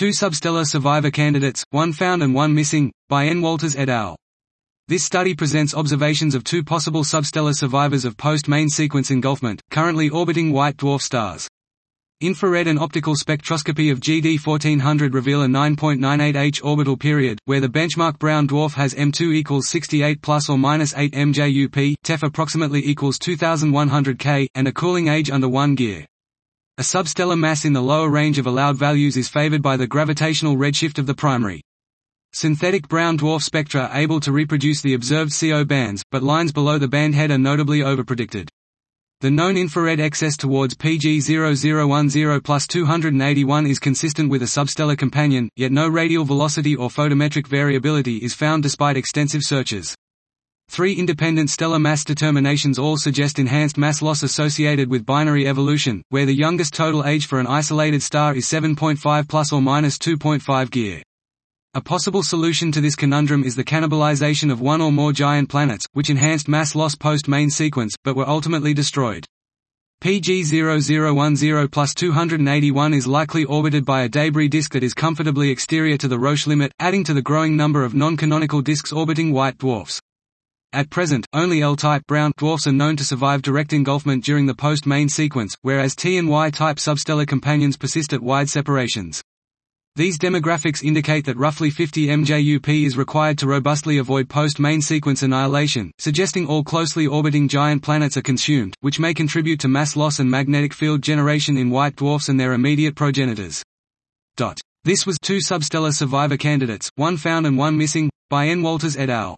Two substellar survivor candidates, one found and one missing, by N. Walters et al. This study presents observations of two possible substellar survivors of post-main sequence engulfment, currently orbiting white dwarf stars. Infrared and optical spectroscopy of GD 1400 reveal a 9.98 H orbital period, where the benchmark brown dwarf has M2 equals 68 plus or minus 8 MJUP, TEF approximately equals 2100 K, and a cooling age under 1 Gyr. A substellar mass in the lower range of allowed values is favored by the gravitational redshift of the primary. Synthetic brown dwarf spectra are able to reproduce the observed CO bands, but lines below the band head are notably overpredicted. The known infrared excess towards PG0010 plus 281 is consistent with a substellar companion, yet no radial velocity or photometric variability is found despite extensive searches. Three independent stellar mass determinations all suggest enhanced mass loss associated with binary evolution, where the youngest total age for an isolated star is 7.5 plus or minus 2.5 Gyr. A possible solution to this conundrum is the cannibalization of one or more giant planets, which enhanced mass loss post-main sequence, but were ultimately destroyed. PG0010 plus 281 is likely orbited by a debris disk that is comfortably exterior to the Roche limit, adding to the growing number of non-canonical disks orbiting white dwarfs. At present, only L-type brown dwarfs are known to survive direct engulfment during the post-main sequence, whereas T and Y-type substellar companions persist at wide separations. These demographics indicate that roughly 50 MJUP is required to robustly avoid post-main sequence annihilation, suggesting all closely orbiting giant planets are consumed, which may contribute to mass loss and magnetic field generation in white dwarfs and their immediate progenitors. Dot. This was two substellar survivor candidates, one found and one missing, by N. Walters et al.